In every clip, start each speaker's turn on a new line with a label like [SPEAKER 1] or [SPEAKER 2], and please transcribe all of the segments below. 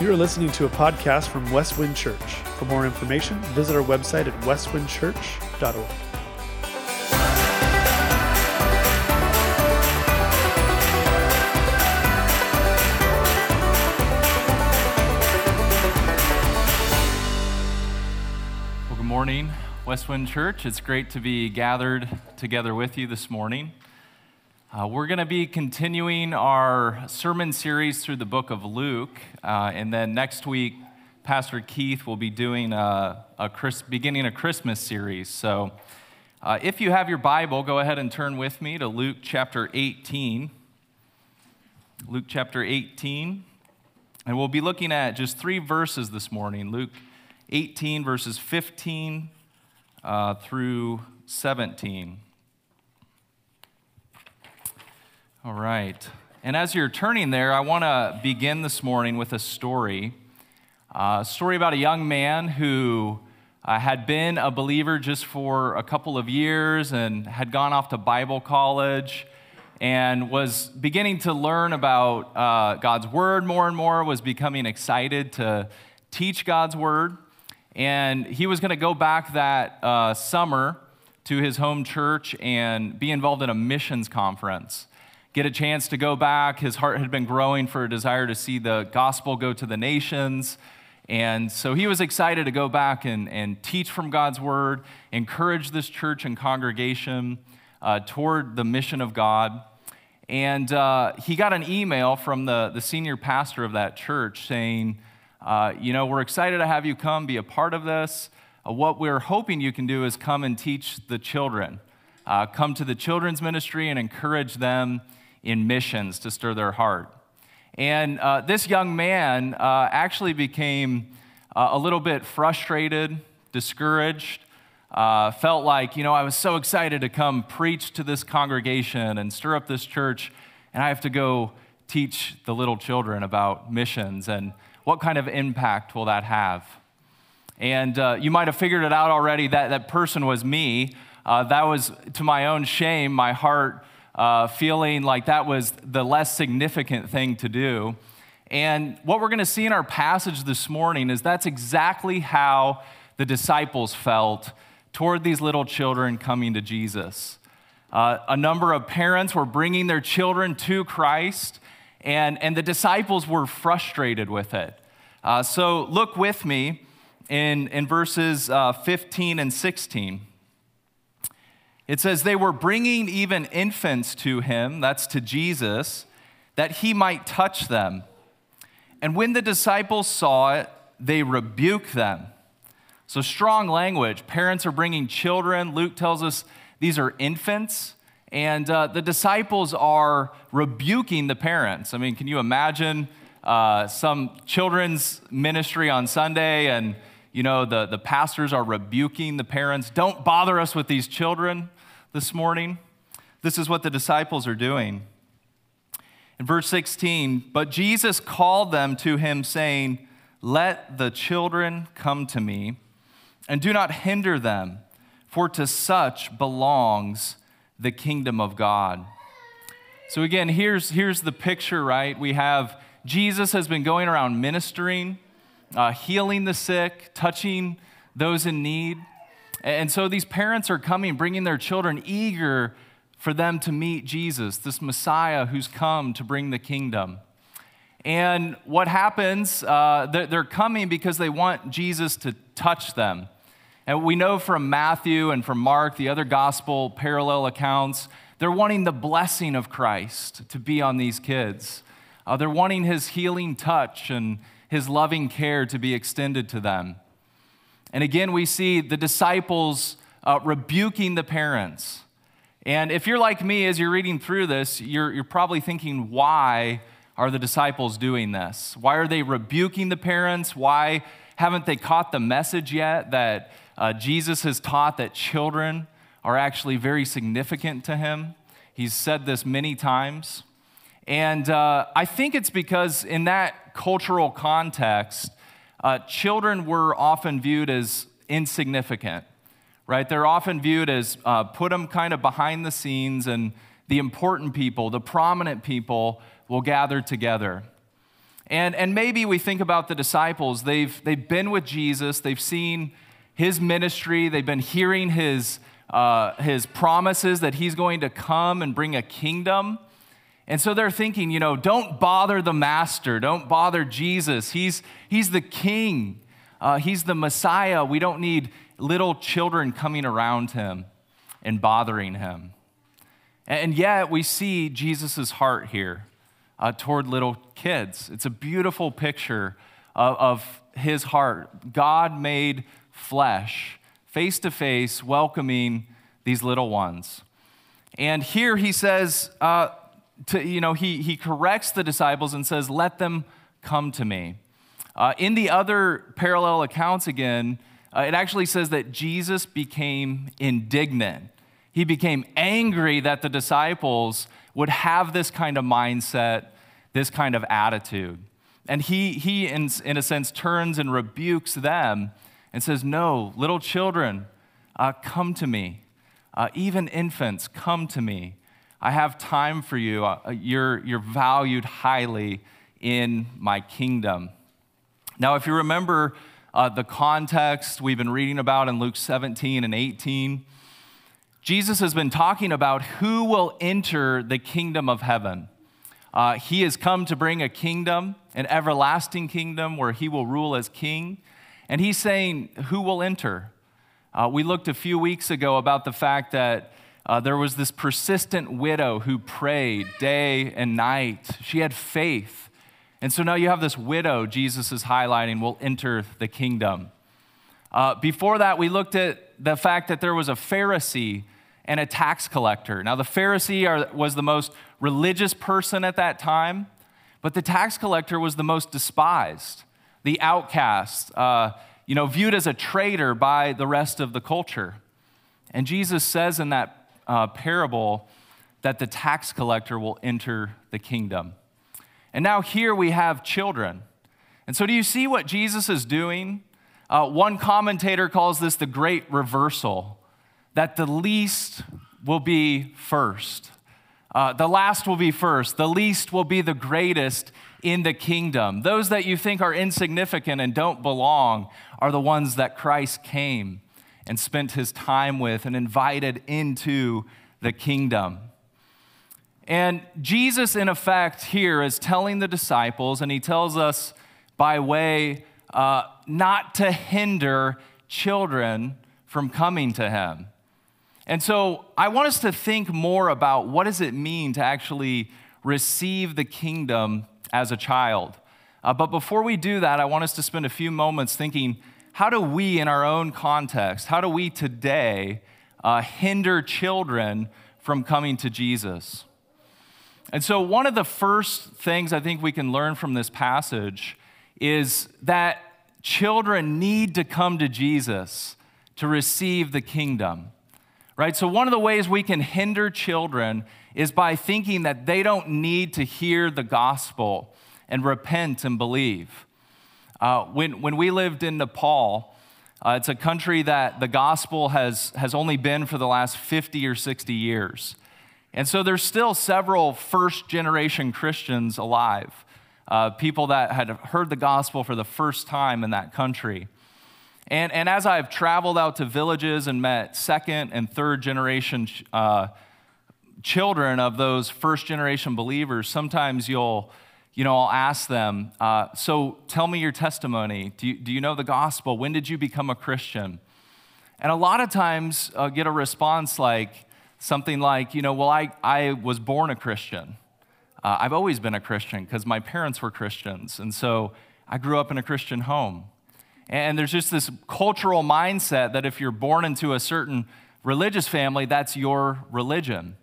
[SPEAKER 1] You are listening to a podcast from Westwind Church. For more information, visit our website at westwindchurch.org.
[SPEAKER 2] Well, good morning, Westwind Church. It's great to be gathered together with you this morning. Uh, we're going to be continuing our sermon series through the book of Luke, uh, and then next week, Pastor Keith will be doing a, a Chris, beginning a Christmas series. So, uh, if you have your Bible, go ahead and turn with me to Luke chapter 18. Luke chapter 18, and we'll be looking at just three verses this morning. Luke 18 verses 15 uh, through 17. All right. And as you're turning there, I want to begin this morning with a story. Uh, a story about a young man who uh, had been a believer just for a couple of years and had gone off to Bible college and was beginning to learn about uh, God's Word more and more, was becoming excited to teach God's Word. And he was going to go back that uh, summer to his home church and be involved in a missions conference get a chance to go back. His heart had been growing for a desire to see the gospel go to the nations. And so he was excited to go back and, and teach from God's word, encourage this church and congregation uh, toward the mission of God. And uh, he got an email from the, the senior pastor of that church saying, uh, You know, we're excited to have you come be a part of this. Uh, what we're hoping you can do is come and teach the children. Uh, come to the children's ministry and encourage them in missions to stir their heart. And uh, this young man uh, actually became uh, a little bit frustrated, discouraged, uh, felt like, you know, I was so excited to come preach to this congregation and stir up this church, and I have to go teach the little children about missions and what kind of impact will that have? And uh, you might have figured it out already that that person was me. Uh, that was, to my own shame, my heart uh, feeling like that was the less significant thing to do. And what we're going to see in our passage this morning is that's exactly how the disciples felt toward these little children coming to Jesus. Uh, a number of parents were bringing their children to Christ, and, and the disciples were frustrated with it. Uh, so look with me in, in verses uh, 15 and 16. It says, They were bringing even infants to him, that's to Jesus, that he might touch them. And when the disciples saw it, they rebuked them. So, strong language. Parents are bringing children. Luke tells us these are infants. And uh, the disciples are rebuking the parents. I mean, can you imagine uh, some children's ministry on Sunday and you know the, the pastors are rebuking the parents don't bother us with these children this morning. This is what the disciples are doing. In verse 16, but Jesus called them to him, saying, Let the children come to me, and do not hinder them, for to such belongs the kingdom of God. So, again, here's, here's the picture, right? We have Jesus has been going around ministering, uh, healing the sick, touching those in need. And so these parents are coming, bringing their children, eager for them to meet Jesus, this Messiah who's come to bring the kingdom. And what happens, uh, they're coming because they want Jesus to touch them. And we know from Matthew and from Mark, the other gospel parallel accounts, they're wanting the blessing of Christ to be on these kids. Uh, they're wanting his healing touch and his loving care to be extended to them. And again, we see the disciples uh, rebuking the parents. And if you're like me, as you're reading through this, you're, you're probably thinking, why are the disciples doing this? Why are they rebuking the parents? Why haven't they caught the message yet that uh, Jesus has taught that children are actually very significant to him? He's said this many times. And uh, I think it's because in that cultural context, uh, children were often viewed as insignificant, right? They're often viewed as uh, put them kind of behind the scenes, and the important people, the prominent people, will gather together. And, and maybe we think about the disciples. They've, they've been with Jesus, they've seen his ministry, they've been hearing his, uh, his promises that he's going to come and bring a kingdom. And so they're thinking, you know, don't bother the master, don't bother Jesus. He's, he's the king, uh, he's the Messiah. We don't need little children coming around him and bothering him. And yet we see Jesus' heart here uh, toward little kids. It's a beautiful picture of, of his heart. God made flesh, face to face, welcoming these little ones. And here he says, uh, to, you know, he, he corrects the disciples and says, Let them come to me. Uh, in the other parallel accounts, again, uh, it actually says that Jesus became indignant. He became angry that the disciples would have this kind of mindset, this kind of attitude. And he, he in, in a sense, turns and rebukes them and says, No, little children, uh, come to me. Uh, even infants, come to me. I have time for you. Uh, you're, you're valued highly in my kingdom. Now, if you remember uh, the context we've been reading about in Luke 17 and 18, Jesus has been talking about who will enter the kingdom of heaven. Uh, he has come to bring a kingdom, an everlasting kingdom where he will rule as king. And he's saying, Who will enter? Uh, we looked a few weeks ago about the fact that uh, there was this persistent widow who prayed day and night. She had faith. And so now you have this widow Jesus is highlighting will enter the kingdom. Uh, before that, we looked at the fact that there was a Pharisee and a tax collector. Now, the Pharisee are, was the most religious person at that time, but the tax collector was the most despised, the outcast, uh, you know, viewed as a traitor by the rest of the culture. And Jesus says in that uh, parable that the tax collector will enter the kingdom. And now here we have children. And so, do you see what Jesus is doing? Uh, one commentator calls this the great reversal that the least will be first. Uh, the last will be first. The least will be the greatest in the kingdom. Those that you think are insignificant and don't belong are the ones that Christ came and spent his time with and invited into the kingdom. And Jesus, in effect, here is telling the disciples, and he tells us by way uh, not to hinder children from coming to him. And so I want us to think more about what does it mean to actually receive the kingdom as a child. Uh, but before we do that, I want us to spend a few moments thinking how do we, in our own context, how do we today uh, hinder children from coming to Jesus? And so, one of the first things I think we can learn from this passage is that children need to come to Jesus to receive the kingdom right? So, one of the ways we can hinder children is by thinking that they don't need to hear the gospel and repent and believe. Uh, when, when we lived in Nepal, uh, it's a country that the gospel has, has only been for the last 50 or 60 years. And so there's still several first generation Christians alive, uh, people that had heard the gospel for the first time in that country. And, and as I've traveled out to villages and met second and third generation uh, children of those first generation believers, sometimes you'll, you know, I'll ask them, uh, so tell me your testimony. Do you, do you know the gospel? When did you become a Christian? And a lot of times I'll get a response like something like, you know, well, I, I was born a Christian. Uh, I've always been a Christian because my parents were Christians. And so I grew up in a Christian home. And there's just this cultural mindset that if you're born into a certain religious family, that's your religion.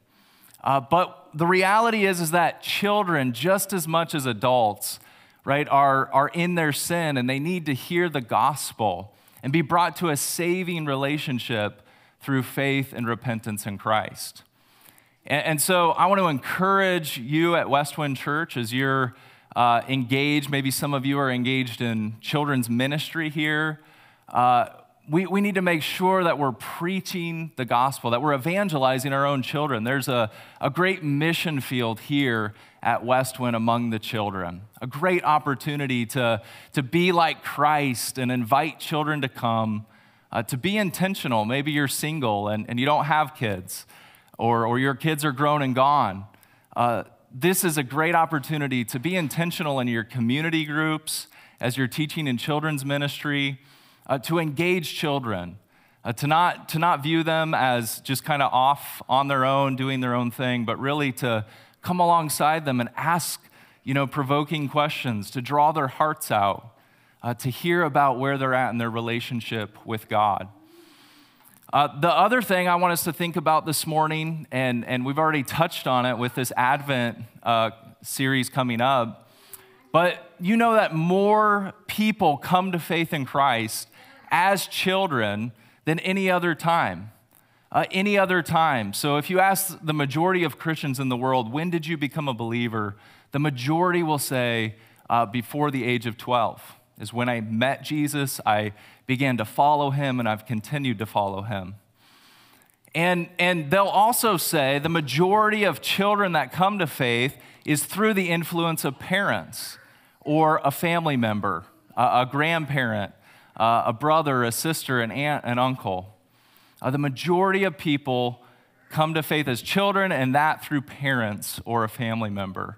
[SPEAKER 2] Uh, but the reality is, is that children, just as much as adults, right, are, are in their sin and they need to hear the gospel and be brought to a saving relationship through faith and repentance in Christ. And, and so I want to encourage you at Westwind Church as you're uh, engaged. Maybe some of you are engaged in children's ministry here. Uh, we, we need to make sure that we're preaching the gospel, that we're evangelizing our own children. There's a, a great mission field here at Westwind among the children, a great opportunity to, to be like Christ and invite children to come, uh, to be intentional. Maybe you're single and, and you don't have kids, or, or your kids are grown and gone. Uh, this is a great opportunity to be intentional in your community groups as you're teaching in children's ministry uh, to engage children, uh, to, not, to not view them as just kind of off on their own, doing their own thing, but really to come alongside them and ask you know, provoking questions, to draw their hearts out, uh, to hear about where they're at in their relationship with God. Uh, the other thing I want us to think about this morning, and, and we've already touched on it with this Advent uh, series coming up, but you know that more people come to faith in Christ as children than any other time. Uh, any other time. So if you ask the majority of Christians in the world, when did you become a believer? The majority will say, uh, before the age of 12 is when I met Jesus. I began to follow him, and I've continued to follow him. And, and they'll also say the majority of children that come to faith is through the influence of parents or a family member, a, a grandparent, uh, a brother, a sister, an aunt, an uncle. Uh, the majority of people come to faith as children, and that through parents or a family member.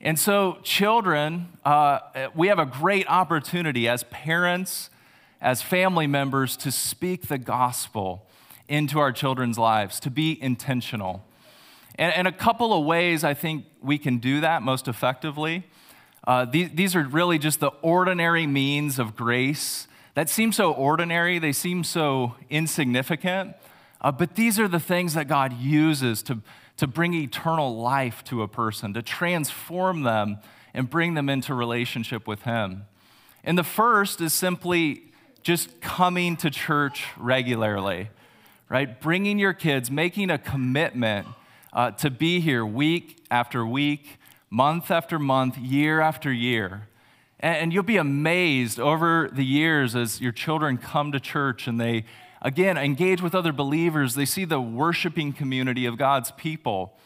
[SPEAKER 2] And so, children, uh, we have a great opportunity as parents, as family members, to speak the gospel into our children's lives, to be intentional. And, and a couple of ways I think we can do that most effectively. Uh, these, these are really just the ordinary means of grace that seem so ordinary, they seem so insignificant, uh, but these are the things that God uses to, to bring eternal life to a person, to transform them and bring them into relationship with Him. And the first is simply just coming to church regularly, right? Bringing your kids, making a commitment uh, to be here week after week, month after month, year after year. And you'll be amazed over the years as your children come to church and they, again, engage with other believers. They see the worshiping community of God's people.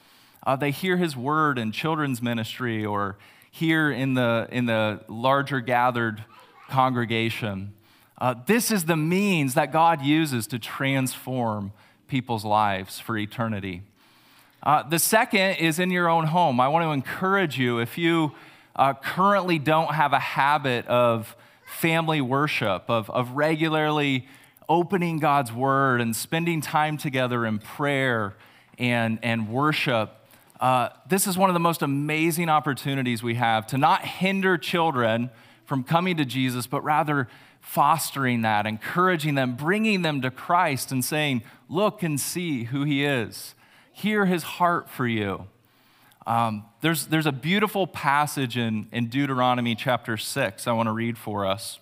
[SPEAKER 2] Uh, they hear his word in children's ministry or here in the, in the larger gathered congregation. Uh, this is the means that God uses to transform people's lives for eternity. Uh, the second is in your own home. I want to encourage you if you uh, currently don't have a habit of family worship, of, of regularly opening God's word and spending time together in prayer and, and worship, uh, this is one of the most amazing opportunities we have to not hinder children from coming to Jesus, but rather fostering that, encouraging them, bringing them to Christ, and saying, Look and see who He is. Hear His heart for you. Um, there's, there's a beautiful passage in, in Deuteronomy chapter 6 I want to read for us.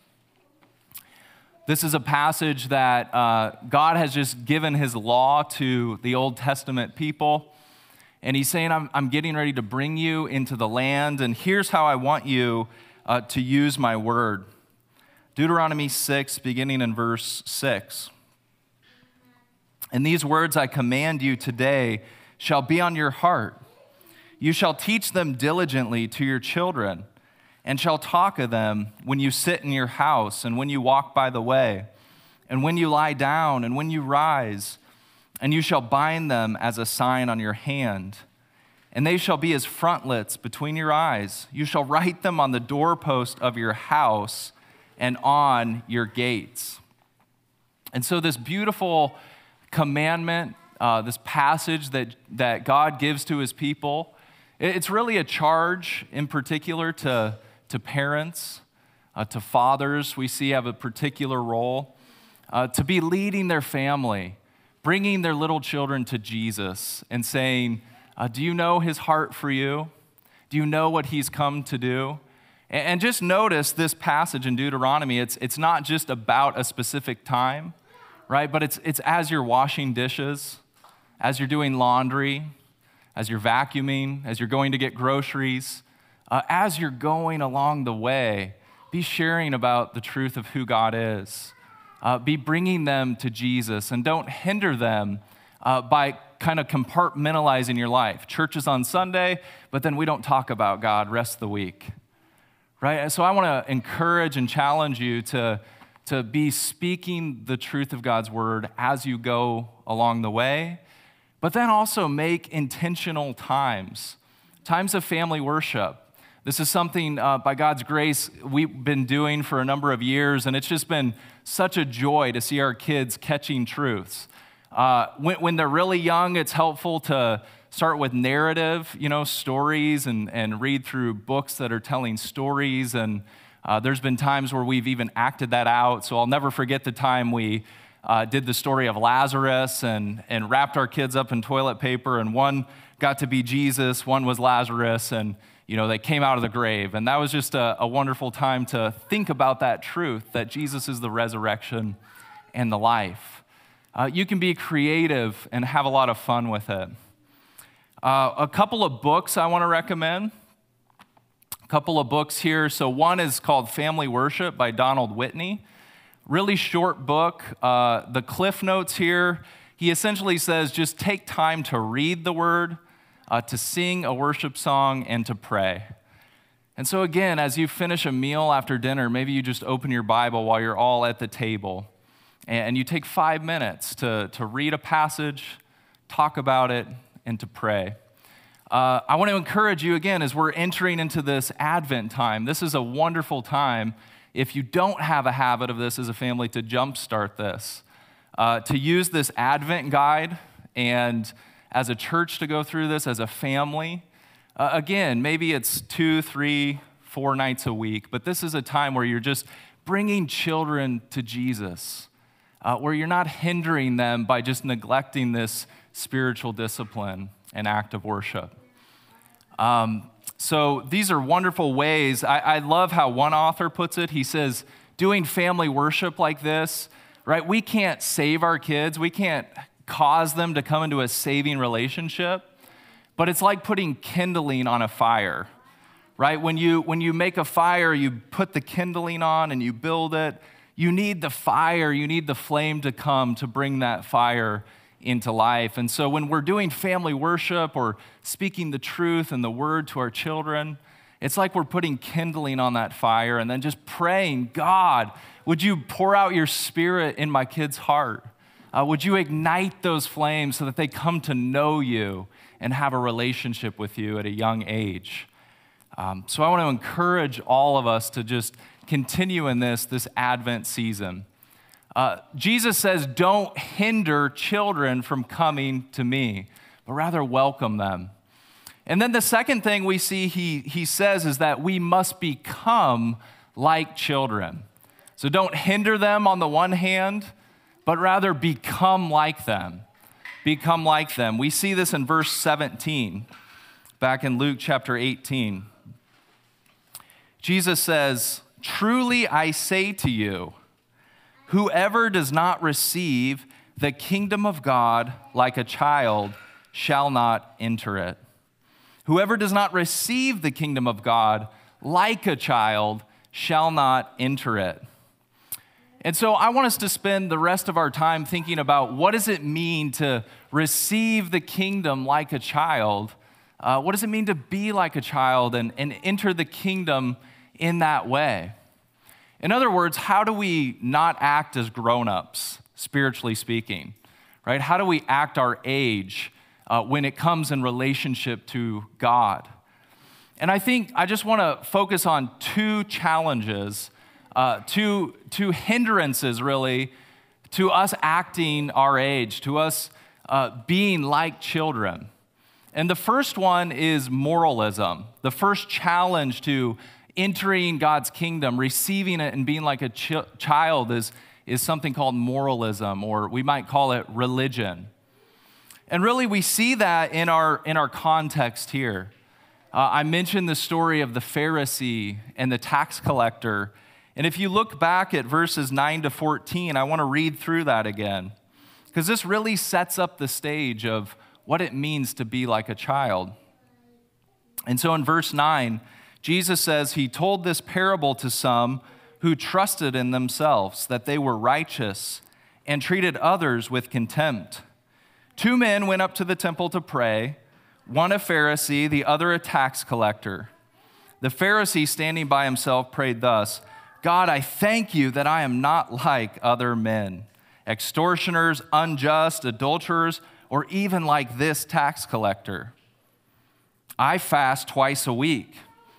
[SPEAKER 2] This is a passage that uh, God has just given his law to the Old Testament people. And he's saying, I'm, I'm getting ready to bring you into the land, and here's how I want you uh, to use my word. Deuteronomy 6, beginning in verse 6. And these words I command you today shall be on your heart you shall teach them diligently to your children, and shall talk of them when you sit in your house, and when you walk by the way, and when you lie down, and when you rise. And you shall bind them as a sign on your hand, and they shall be as frontlets between your eyes. You shall write them on the doorpost of your house and on your gates. And so, this beautiful commandment, uh, this passage that, that God gives to his people, it's really a charge in particular to, to parents, uh, to fathers, we see have a particular role, uh, to be leading their family, bringing their little children to Jesus and saying, uh, Do you know his heart for you? Do you know what he's come to do? And, and just notice this passage in Deuteronomy, it's, it's not just about a specific time, right? But it's, it's as you're washing dishes, as you're doing laundry, as you're vacuuming, as you're going to get groceries, uh, as you're going along the way, be sharing about the truth of who God is. uh, be bringing them to Jesus and don't hinder them uh, by kind of compartmentalizing your life. Church is on Sunday, but then we don't talk about God rest of the week. Right? So I want to encourage and challenge you to, to be speaking the truth of God's word as you go along the way, but then also make intentional times, times of family worship. This is something, uh, by God's grace, we've been doing for a number of years, and it's just been such a joy to see our kids catching truths. Uh, when, when, they're really young, it's helpful to start with narrative, you know, stories and, and read through books that are telling stories. And uh, there's been times where we've even acted that out. So I'll never forget the time we uh, did the story of Lazarus and, and wrapped our kids up in toilet paper, and one got to be Jesus, one was Lazarus, and you know, they came out of the grave. And that was just a, a wonderful time to think about that truth that Jesus is the resurrection and the life uh, you can be creative and have a lot of fun with it. Uh, a couple of books I want to recommend. A couple of books here. So, one is called Family Worship by Donald Whitney. Really short book. Uh, the cliff notes here, he essentially says just take time to read the word, uh, to sing a worship song, and to pray. And so, again, as you finish a meal after dinner, maybe you just open your Bible while you're all at the table and you take five minutes to, to read a passage, talk about it, and to pray. Uh, I want to encourage you again as we're entering into this Advent time. This is a wonderful time, if you don't have a habit of this as a family, to jumpstart this. Uh, to use this Advent guide and as a church to go through this, as a family. Uh, again, maybe it's two, three, four nights a week, but this is a time where you're just bringing children to Jesus uh, where you're not hindering them by just neglecting this spiritual discipline and act of worship. Um, so these are wonderful ways. I, I love how one author puts it. He says, doing family worship like this, right? We can't save our kids, we can't cause them to come into a saving relationship, but it's like putting kindling on a fire, right? When you, when you make a fire, you put the kindling on and you build it you need the fire, you need the flame to come to bring that fire into life. And so when we're doing family worship or speaking the truth and the word to our children, it's like we're putting kindling on that fire and then just praying, God, would you pour out your spirit in my kid's heart? Uh, would you ignite those flames so that they come to know you and have a relationship with you at a young age? Um, so I want to encourage all of us to just continue in this this Advent season. Uh, Jesus says, Don't hinder children from coming to me, but rather welcome them. And then the second thing we see he, he says is that we must become like children. So don't hinder them on the one hand, but rather become like them. Become like them. We see this in verse 17, back in Luke chapter 18. Jesus says, Truly I say to you, whoever does not receive the kingdom of God like a child shall not enter it. Whoever does not receive the kingdom of God like a child shall not enter it. And so I want us to spend the rest of our time thinking about what does it mean to receive the kingdom like a child? Uh, what does it mean to be like a child and, and enter the kingdom in that way? In other words, how do we not act as grown ups, spiritually speaking? Right? How do we act our age uh, when it comes in relationship to God? And I think I just want to focus on two challenges, uh, two, two hindrances, really, to us acting our age, to us uh, being like children. And the first one is moralism. The first challenge to entering God's kingdom, receiving it, and being like a ch- child is, is something called moralism, or we might call it religion. And really, we see that in our, in our context here. Uh, I mentioned the story of the Pharisee and the tax collector. And if you look back at verses 9 to 14, I want to read through that again, because this really sets up the stage of what it means to be like a child. And so in verse 9, Jesus says he told this parable to some who trusted in themselves that they were righteous and treated others with contempt. Two men went up to the temple to pray, one a Pharisee, the other a tax collector. The Pharisee, standing by himself, prayed thus God, I thank you that I am not like other men, extortioners, unjust, adulterers, or even like this tax collector. I fast twice a week.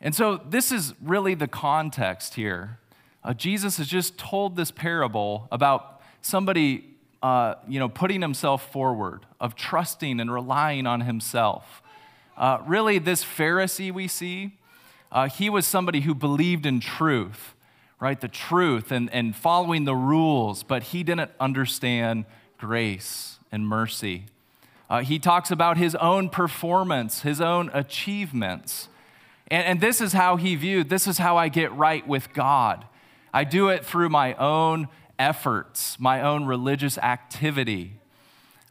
[SPEAKER 2] And so, this is really the context here. Uh, Jesus has just told this parable about somebody, uh, you know, putting himself forward, of trusting and relying on himself. Uh, really, this Pharisee we see, uh, he was somebody who believed in truth, right? The truth and, and following the rules, but he didn't understand grace and mercy. Uh, he talks about his own performance, his own achievements. And, and this is how he viewed this is how I get right with God. I do it through my own efforts, my own religious activity,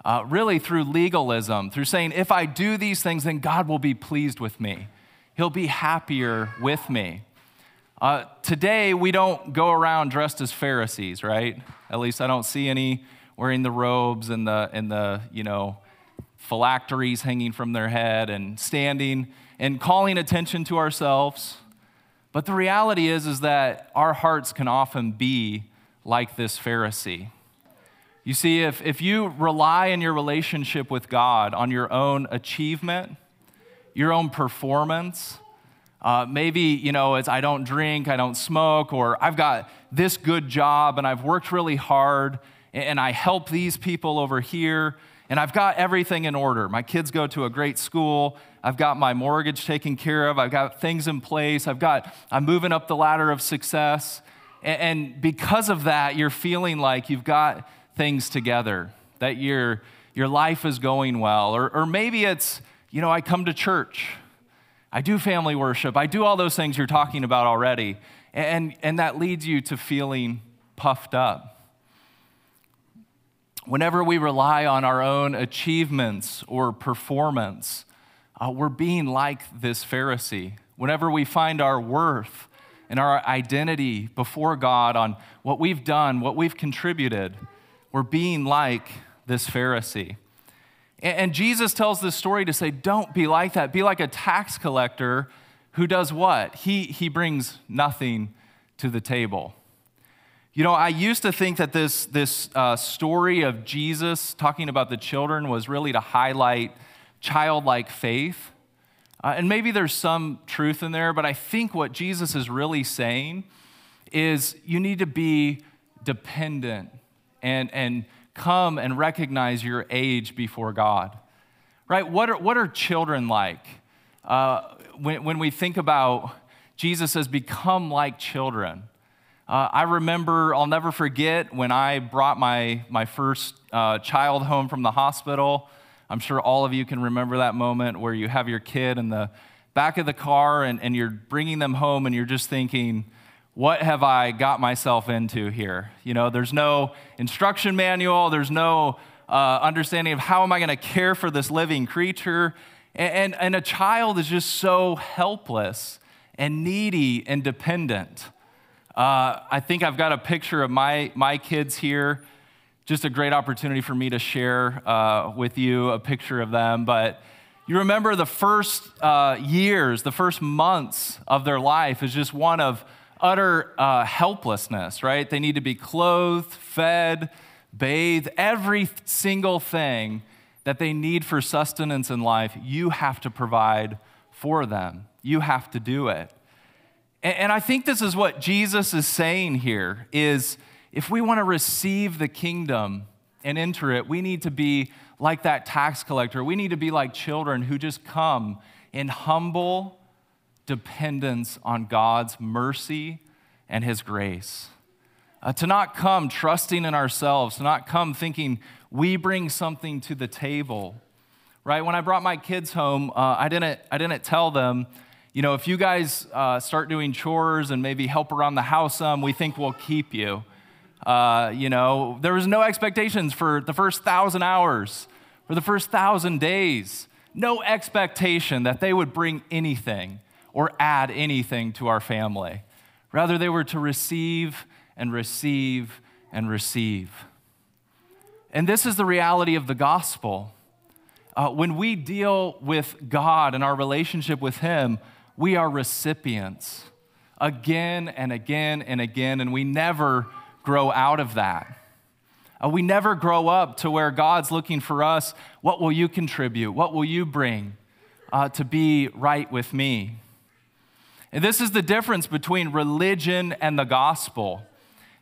[SPEAKER 2] uh, really through legalism, through saying, if I do these things, then God will be pleased with me. He'll be happier with me. Uh, today, we don't go around dressed as Pharisees, right? At least I don't see any wearing the robes and the, and the you know, phylacteries hanging from their head and standing and calling attention to ourselves. But the reality is, is that our hearts can often be like this Pharisee. You see, if, if you rely in your relationship with God on your own achievement, your own performance, uh, maybe, you know, it's I don't drink, I don't smoke, or I've got this good job and I've worked really hard and I help these people over here and I've got everything in order. My kids go to a great school. I've got my mortgage taken care of. I've got things in place. I've got, I'm moving up the ladder of success. And because of that, you're feeling like you've got things together, that your, your life is going well. Or, or maybe it's, you know, I come to church, I do family worship, I do all those things you're talking about already. And, and that leads you to feeling puffed up. Whenever we rely on our own achievements or performance, uh, we're being like this Pharisee. Whenever we find our worth and our identity before God on what we've done, what we've contributed, we're being like this Pharisee. And, Jesus tells this story to say, don't be like that. Be like a tax collector who does what? He, he brings nothing to the table. You know, I used to think that this, this uh, story of Jesus talking about the children was really to highlight childlike faith. Uh, and maybe there's some truth in there, but I think what Jesus is really saying is you need to be dependent and, and come and recognize your age before God. Right? What are, what are children like? Uh, when, when we think about Jesus says, become like children. Uh, I remember, I'll never forget when I brought my, my first uh, child home from the hospital. I'm sure all of you can remember that moment where you have your kid in the back of the car and, and you're bringing them home and you're just thinking, what have I got myself into here? You know, there's no instruction manual, there's no uh, understanding of how am I going to care for this living creature. And, and, and a child is just so helpless and needy and dependent. Uh, I think I've got a picture of my, my kids here. Just a great opportunity for me to share uh, with you a picture of them. But you remember the first uh, years, the first months of their life is just one of utter uh, helplessness, right? They need to be clothed, fed, bathed, every single thing that they need for sustenance in life, you have to provide for them. You have to do it. And I think this is what Jesus is saying here is if we want to receive the kingdom and enter it, we need to be like that tax collector. We need to be like children who just come in humble dependence on God's mercy and his grace. uh, to not come trusting in ourselves, to not come thinking we bring something to the table. Right? When I brought my kids home, uh, I, didn't, I didn't tell them, you know, if you guys uh, start doing chores and maybe help around the house some, we think we'll keep you. Uh, you know, there was no expectations for the first thousand hours, for the first thousand days. No expectation that they would bring anything or add anything to our family. Rather, they were to receive and receive and receive. And this is the reality of the gospel. Uh, when we deal with God and our relationship with Him, we are recipients again and again and again, and we never grow out of that. Uh, we never grow up to where God's looking for us. What will you contribute? What will you bring uh, to be right with me? And this is the difference between religion and the gospel.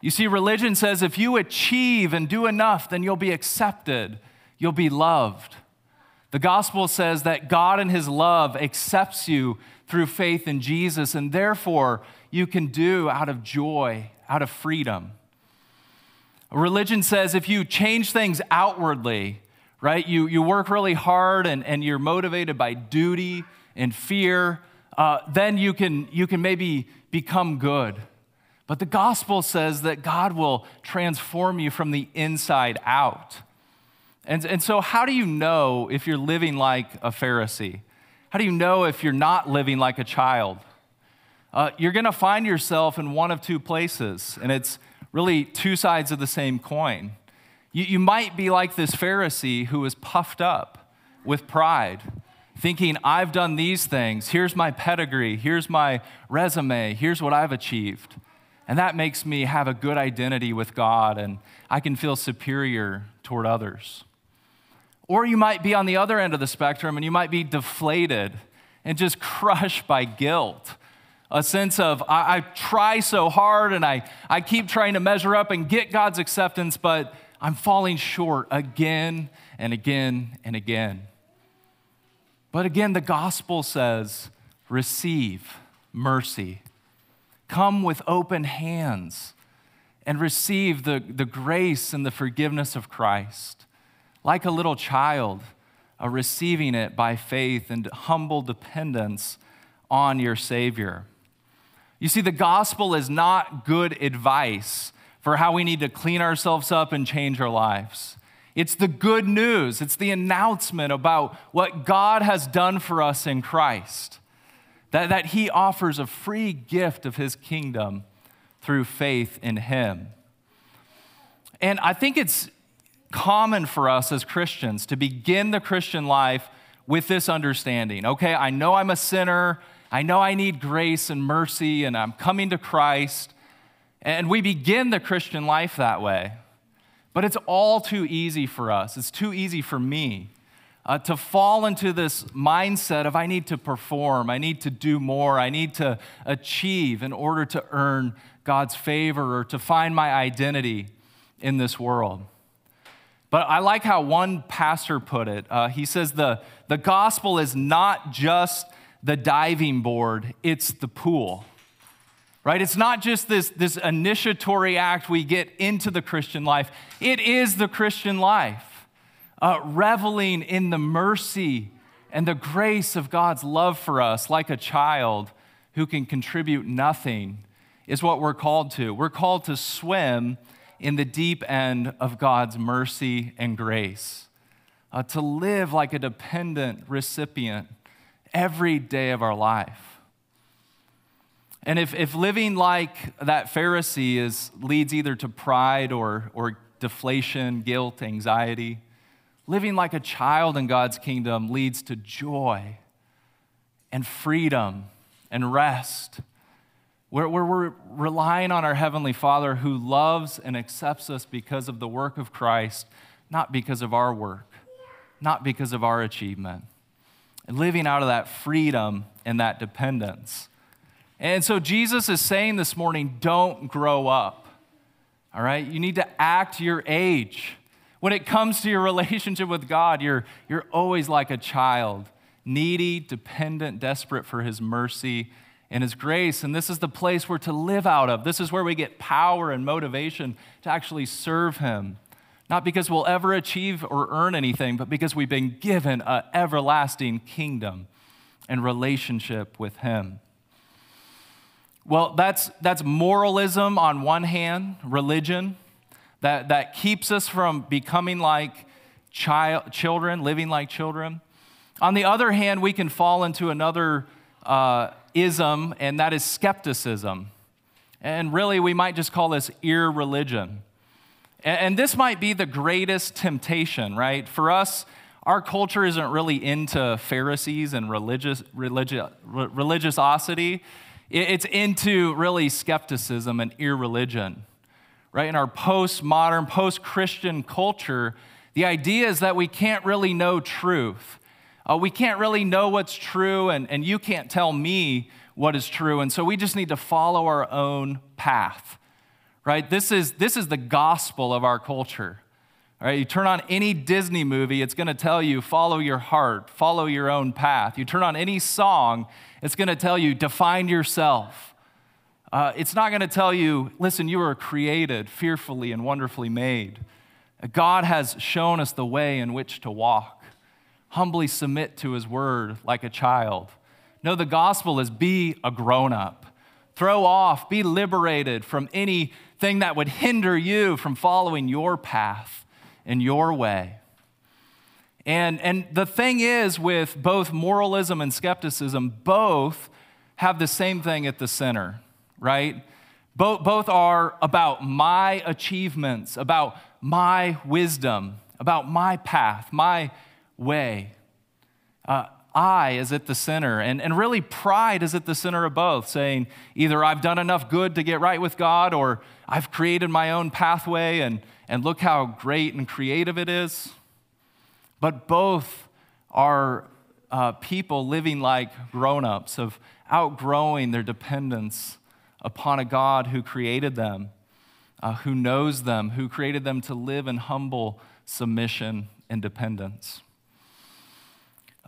[SPEAKER 2] You see, religion says if you achieve and do enough, then you'll be accepted, you'll be loved. The gospel says that God in his love accepts you through faith in Jesus, and therefore you can do out of joy, out of freedom. Religion says if you change things outwardly, right, you, you work really hard and, and you're motivated by duty and fear, uh, then you can, you can maybe become good. But the gospel says that God will transform you from the inside out. And, and so, how do you know if you're living like a Pharisee? How do you know if you're not living like a child? Uh, you're going to find yourself in one of two places, and it's really two sides of the same coin. You, you might be like this Pharisee who is puffed up with pride, thinking, I've done these things. Here's my pedigree. Here's my resume. Here's what I've achieved. And that makes me have a good identity with God, and I can feel superior toward others. Or you might be on the other end of the spectrum and you might be deflated and just crushed by guilt a sense of I, I, try so hard and I, I keep trying to measure up and get God's acceptance, but I'm falling short again and again and again. But again, the gospel says receive mercy, come with open hands and receive the, the grace and the forgiveness of Christ. Like a little child, uh, receiving it by faith and humble dependence on your Savior. You see, the gospel is not good advice for how we need to clean ourselves up and change our lives. It's the good news, it's the announcement about what God has done for us in Christ. That, that He offers a free gift of His kingdom through faith in Him. And I think it's common for us as Christians to begin the Christian life with this understanding. Okay, I know I'm a sinner. I know I need grace and mercy, and I'm coming to Christ. And we begin the Christian life that way. But it's all too easy for us. It's too easy for me uh, to fall into this mindset of I need to perform, I need to do more, I need to achieve in order to earn God's favor or to find my identity in this world. But I like how one pastor put it. Uh, he says the, the gospel is not just the diving board, it's the pool. Right? It's not just this, this initiatory act we get into the Christian life, it is the Christian life. Uh, reveling in the mercy and the grace of God's love for us, like a child who can contribute nothing, is what we're called to. We're called to swim in the deep end of God's mercy and grace, uh, to live like a dependent recipient every day of our life. And if, if living like that Pharisee is, leads either to pride or, or deflation, guilt, anxiety, living like a child in God's kingdom leads to joy and freedom and rest. Where, we're relying on our Heavenly Father who loves and accepts us because of the work of Christ, not because of our work, not because of our achievement and living out of that freedom and that dependence. And so Jesus is saying this morning don't grow up. All right? You need to act your age. When it comes to your relationship with God, you're, you're always like a child, needy, dependent, desperate for his mercy and His grace. And this is the place we're to live out of. This is where we get power and motivation to actually serve Him. Not because we'll ever achieve or earn anything, but because we've been given an everlasting kingdom and relationship with Him. Well, that's, that's moralism on one hand, religion, that, that keeps us from becoming like child, children, living like children. On the other hand, we can fall into another uh, ism, and that is skepticism. And really, we might just call this irreligion. And, this might be the greatest temptation, right? For us, our culture isn't really into Pharisees and religious, religi- religiosity. It's into really skepticism and irreligion, right? In our postmodern, post Christian culture, the idea is that we can't really know truth. Uh, we can't really know what's true, and, and you can't tell me what is true. And so we just need to follow our own path, right? This is, this is the gospel of our culture. All right, you turn on any Disney movie, it's going to tell you follow your heart, follow your own path. You turn on any song, it's going to tell you define yourself. Uh, it's not going to tell you, listen, you were created fearfully and wonderfully made. God has shown us the way in which to walk humbly submit to his word like a child. No, the gospel is be a grown up. Throw off, be liberated from anything that would hinder you from following your path and your way. And, and the thing is, with both moralism and skepticism, both have the same thing at the center, right? Both, both are about my achievements, about my wisdom, about my path, my way. Uh, I is at the center, and, and really pride is at the center of both, saying either I've done enough good to get right with God, or I've created my own pathway, and, and look how great and creative it is. But both are uh, people living like grown ups, of outgrowing their dependence upon a God who created them, uh, who knows them, who created them to live in humble submission and dependence.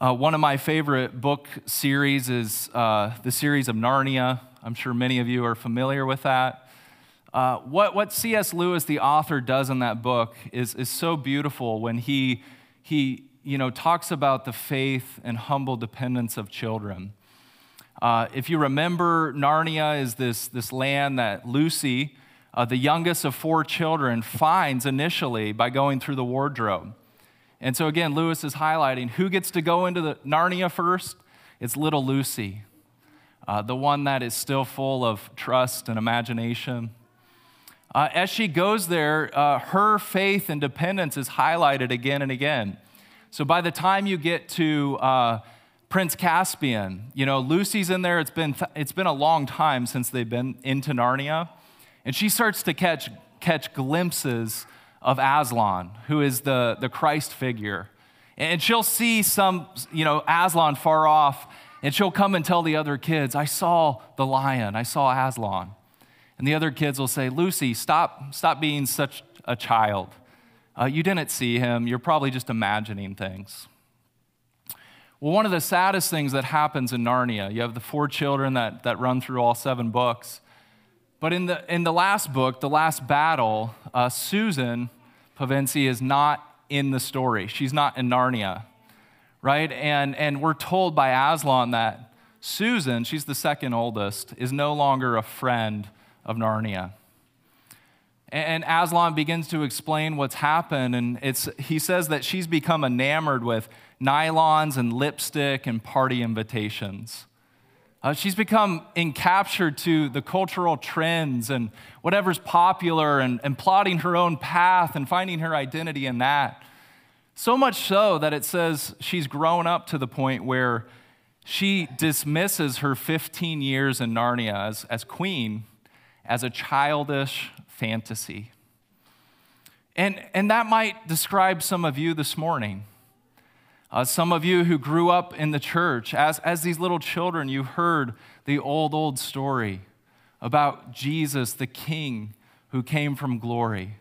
[SPEAKER 2] Uh, one of my favorite book series is uh, the series of Narnia. I'm sure many of you are familiar with that. Uh, what, what C.S. Lewis, the author, does in that book is, is so beautiful when he, he you know, talks about the faith and humble dependence of children. Uh, if you remember, Narnia is this, this land that Lucy, uh, the youngest of four children, finds initially by going through the wardrobe. And so, again, Lewis is highlighting who gets to go into the Narnia first? It's little Lucy, uh, the one that is still full of trust and imagination. Uh, as she goes there, uh, her faith and dependence is highlighted again and again. So by the time you get to uh, Prince Caspian, you know, Lucy's in there. It's been, th- it's been a long time since they've been into Narnia. And she starts to catch, catch glimpses of Aslan, who is the, the Christ figure. And she'll see some, you know, Aslan far off, and she'll come and tell the other kids, I saw the lion, I saw Aslan. And the other kids will say, Lucy, stop, stop being such a child. Uh, you didn't see him, you're probably just imagining things. Well, one of the saddest things that happens in Narnia, you have the four children that, that run through all seven books. But in the, in the last book, the last battle, uh, Susan Pevensie is not in the story. She's not in Narnia, right? And, and we're told by Aslan that Susan, she's the second oldest, is no longer a friend of Narnia. And Aslan begins to explain what's happened, and it's, he says that she's become enamored with nylons and lipstick and party invitations. Uh, she's become encaptured to the cultural trends and whatever's popular and, and plotting her own path and finding her identity in that. So much so that it says she's grown up to the point where she dismisses her 15 years in Narnia as, as queen as a childish fantasy. And, and that might describe some of you this morning. Uh, some of you who grew up in the church, as, as these little children, you heard the old, old story about Jesus, the King who came from glory.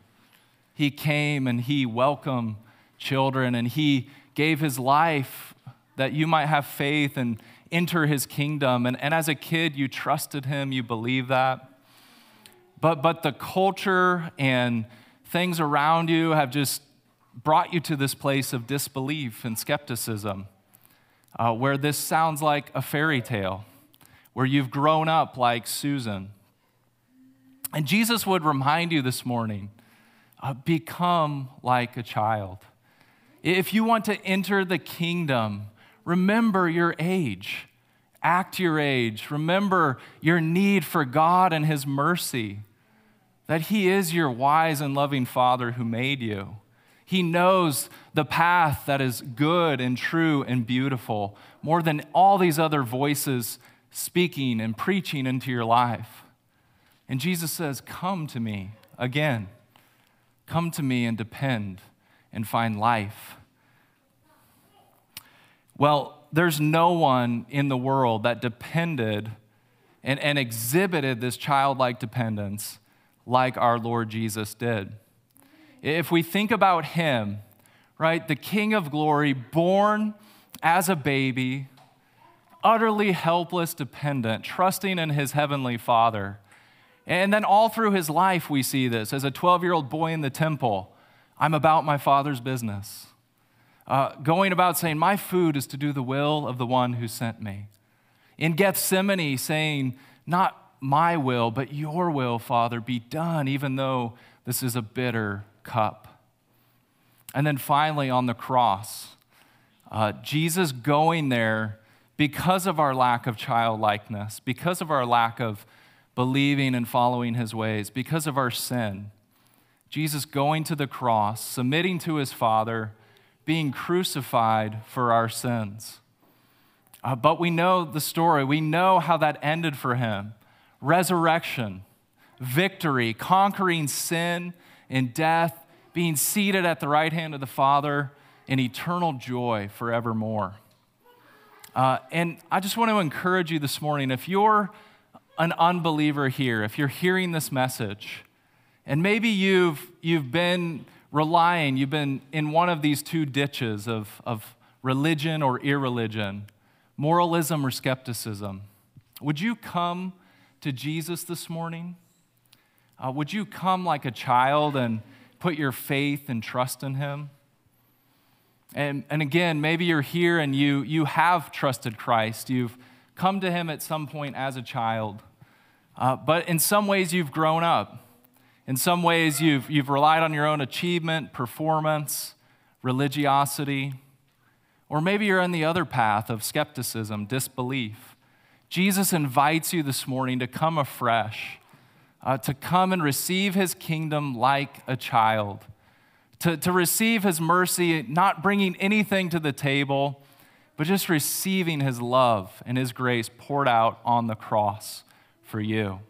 [SPEAKER 2] He came and he welcomed children and he gave his life that you might have faith and enter his kingdom. And, and as a kid, you trusted him, you believe that. But, but the culture and things around you have just brought you to this place of disbelief and skepticism, uh, where this sounds like a fairy tale, where you've grown up like Susan. And Jesus would remind you this morning uh, become like a child. If you want to enter the kingdom, remember your age. Act your age. Remember your need for God and His mercy, that He is your wise and loving Father who made you. He knows the path that is good and true and beautiful more than all these other voices speaking and preaching into your life. And Jesus says, Come to me again. Come to me and depend and find life. Well, there's no one in the world that depended and, and exhibited this childlike dependence like our Lord Jesus did. If we think about him, right, the King of glory, born as a baby, utterly helpless, dependent, trusting in his heavenly Father. And then all through his life, we see this. As a 12 year old boy in the temple, I'm about my Father's business uh, going about saying, My food is to do the will of the one who sent me. In Gethsemane, saying, Not my will, but your will, Father, be done, even though this is a bitter cup. And then finally, on the cross, uh, Jesus going there because of our lack of childlikeness, because of our lack of believing and following his ways, because of our sin. Jesus going to the cross, submitting to his Father being crucified for our sins. Uh, but we know the story. We know how that ended for him resurrection, victory, conquering sin and death, being seated at the right hand of the Father in eternal joy forevermore. Uh, and I just want to encourage you this morning if you're an unbeliever here, if you're hearing this message, and maybe you've, you've been relying, you've been in one of these two ditches of, of religion or irreligion, moralism or skepticism, would you come to Jesus this morning? Uh, would you come like a child and put your faith and trust in Him? And, and again, maybe you're here and you, you have trusted Christ. You've come to Him at some point as a child. Uh, but in some ways, you've grown up. In some ways, you've, you've relied on your own achievement, performance, religiosity, or maybe you're on the other path of skepticism, disbelief. Jesus invites you this morning to come afresh, uh, to come and receive his kingdom like a child, to, to receive his mercy, not bringing anything to the table, but just receiving his love and his grace poured out on the cross for you.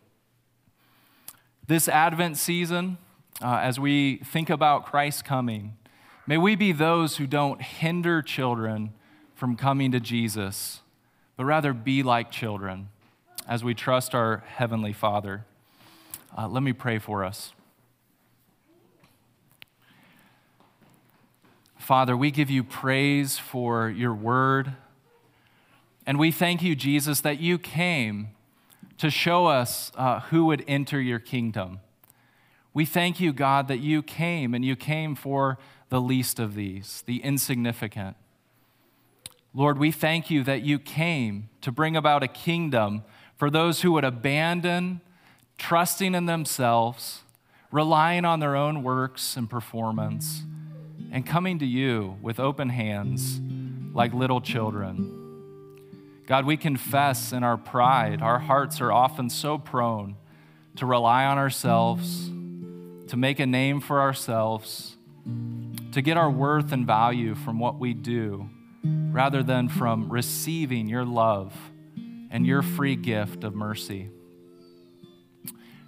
[SPEAKER 2] This Advent season, uh, as we think about Christ's coming, may we be those who don't hinder children from coming to Jesus, but rather be like children as we trust our Heavenly Father. Uh, let me pray for us. Father, we give you praise for your word. And we thank you, Jesus, that you came to show us uh, who would enter your kingdom. We thank you, God, that you came and you came for the least of these, the insignificant. Lord, we thank you that you came to bring about a kingdom for those who would abandon trusting in themselves, relying on their own works and performance, and coming to you with open hands like little children. God, we confess in our pride, our hearts are often so prone to rely on ourselves, to make a name for ourselves, to get our worth and value from what we do, rather than from receiving your love and your free gift of mercy.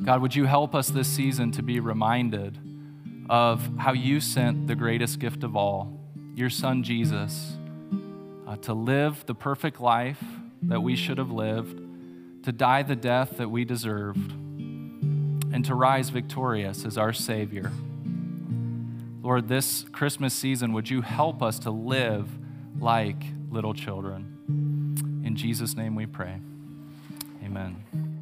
[SPEAKER 2] God, would you help us this season to be reminded of how you sent the greatest gift of all, your son Jesus uh, to live the perfect life that we should have lived, to die the death that we deserved, and to rise victorious as our Savior. Lord, this Christmas season, would you help us to live like little children? In In Jesus' name we pray. Amen.